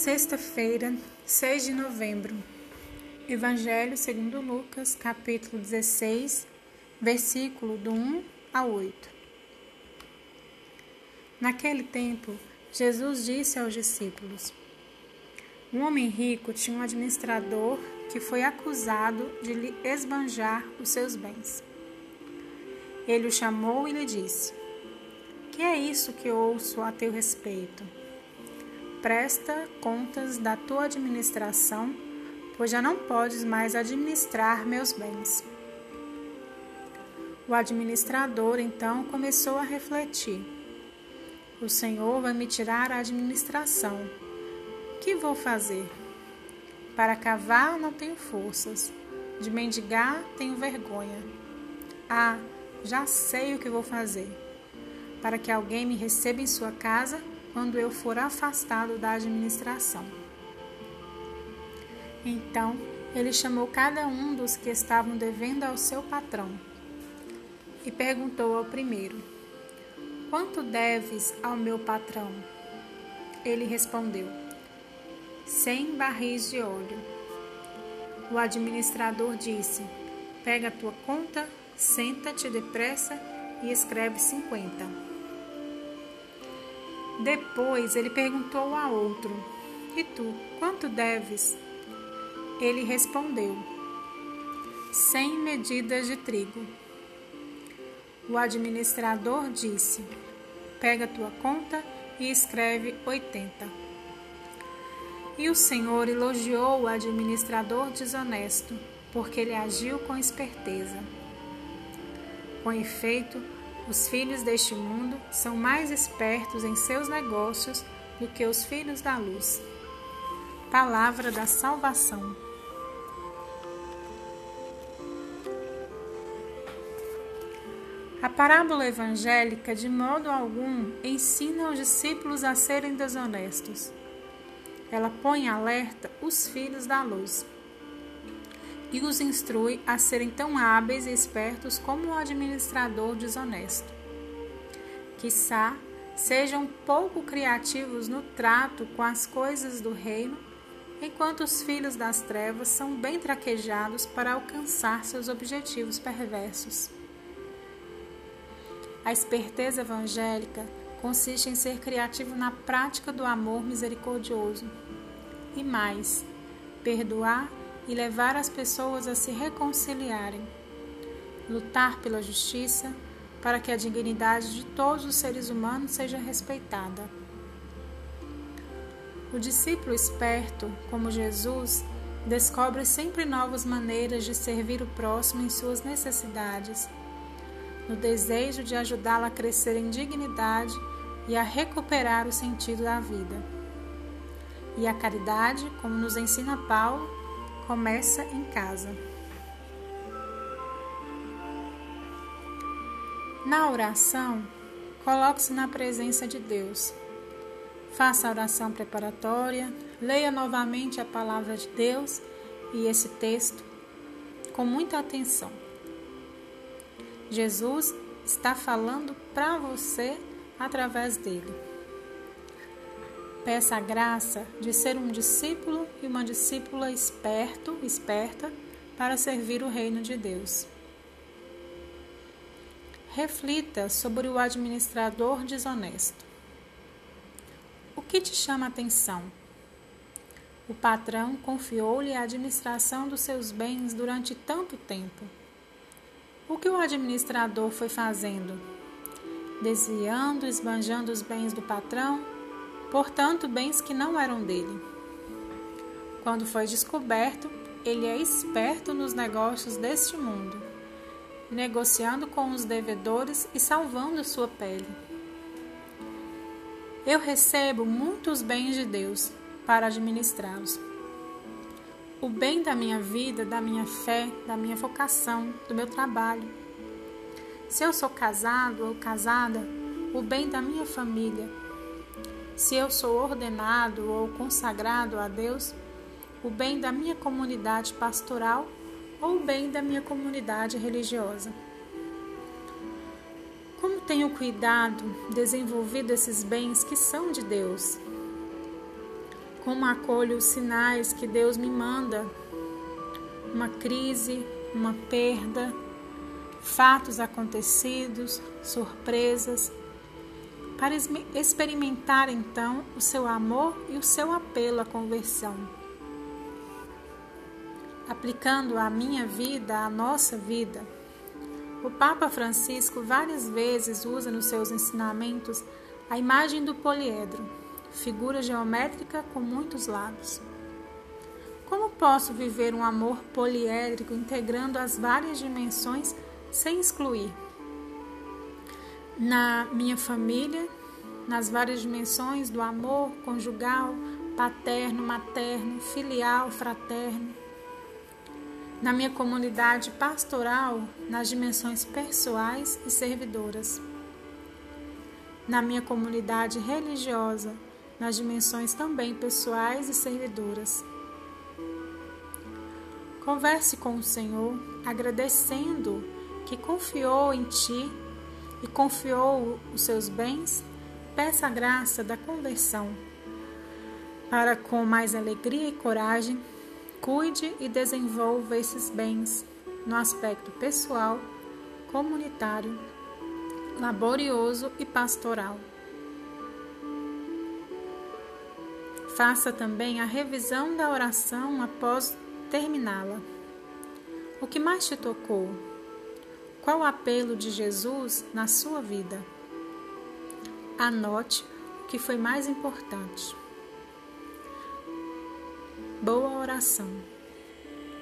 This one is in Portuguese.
Sexta-feira, 6 de novembro. Evangelho segundo Lucas, capítulo 16, versículo do 1 a 8. Naquele tempo, Jesus disse aos discípulos: Um homem rico tinha um administrador que foi acusado de lhe esbanjar os seus bens. Ele o chamou e lhe disse: Que é isso que ouço a teu respeito? Presta contas da tua administração, pois já não podes mais administrar meus bens. O administrador então começou a refletir: O Senhor vai me tirar a administração. Que vou fazer? Para cavar não tenho forças, de mendigar tenho vergonha. Ah, já sei o que vou fazer. Para que alguém me receba em sua casa quando eu for afastado da administração. Então ele chamou cada um dos que estavam devendo ao seu patrão e perguntou ao primeiro: Quanto deves ao meu patrão? Ele respondeu: Cem barris de óleo. O administrador disse: Pega a tua conta, senta-te depressa e escreve cinquenta. Depois ele perguntou a outro: E tu, quanto deves? Ele respondeu: Cem medidas de trigo. O administrador disse: Pega tua conta e escreve oitenta. E o Senhor elogiou o administrador desonesto, porque ele agiu com esperteza. Com efeito, os filhos deste mundo são mais espertos em seus negócios do que os filhos da luz. Palavra da salvação. A parábola evangélica, de modo algum, ensina os discípulos a serem desonestos. Ela põe alerta os filhos da luz e os instrui a serem tão hábeis e espertos como o administrador desonesto. Quissá sejam pouco criativos no trato com as coisas do reino, enquanto os filhos das trevas são bem traquejados para alcançar seus objetivos perversos. A esperteza evangélica consiste em ser criativo na prática do amor misericordioso. E mais, perdoar e levar as pessoas a se reconciliarem. Lutar pela justiça para que a dignidade de todos os seres humanos seja respeitada. O discípulo esperto, como Jesus, descobre sempre novas maneiras de servir o próximo em suas necessidades, no desejo de ajudá-lo a crescer em dignidade e a recuperar o sentido da vida. E a caridade, como nos ensina Paulo, começa em casa. Na oração, coloque-se na presença de Deus. Faça a oração preparatória, leia novamente a palavra de Deus e esse texto com muita atenção. Jesus está falando para você através dele. Peça a graça de ser um discípulo e uma discípula esperto, esperta, para servir o reino de Deus. Reflita sobre o administrador desonesto. O que te chama a atenção? O patrão confiou-lhe a administração dos seus bens durante tanto tempo. O que o administrador foi fazendo? Desviando, esbanjando os bens do patrão portanto, bens que não eram dele. Quando foi descoberto, ele é esperto nos negócios deste mundo, negociando com os devedores e salvando sua pele. Eu recebo muitos bens de Deus para administrá-los. O bem da minha vida, da minha fé, da minha vocação, do meu trabalho. Se eu sou casado ou casada, o bem da minha família, se eu sou ordenado ou consagrado a Deus, o bem da minha comunidade pastoral ou o bem da minha comunidade religiosa. Como tenho cuidado, desenvolvido esses bens que são de Deus? Como acolho os sinais que Deus me manda? Uma crise, uma perda, fatos acontecidos, surpresas, para experimentar então o seu amor e o seu apelo à conversão. Aplicando a minha vida, a nossa vida, o Papa Francisco várias vezes usa nos seus ensinamentos a imagem do poliedro, figura geométrica com muitos lados. Como posso viver um amor poliédrico integrando as várias dimensões sem excluir? Na minha família, nas várias dimensões do amor conjugal, paterno, materno, filial, fraterno. Na minha comunidade pastoral, nas dimensões pessoais e servidoras. Na minha comunidade religiosa, nas dimensões também pessoais e servidoras. Converse com o Senhor, agradecendo que confiou em ti e confiou os seus bens, peça a graça da conversão, para com mais alegria e coragem, cuide e desenvolva esses bens no aspecto pessoal, comunitário, laborioso e pastoral. Faça também a revisão da oração após terminá-la. O que mais te tocou? Qual o apelo de Jesus na sua vida? Anote o que foi mais importante. Boa oração.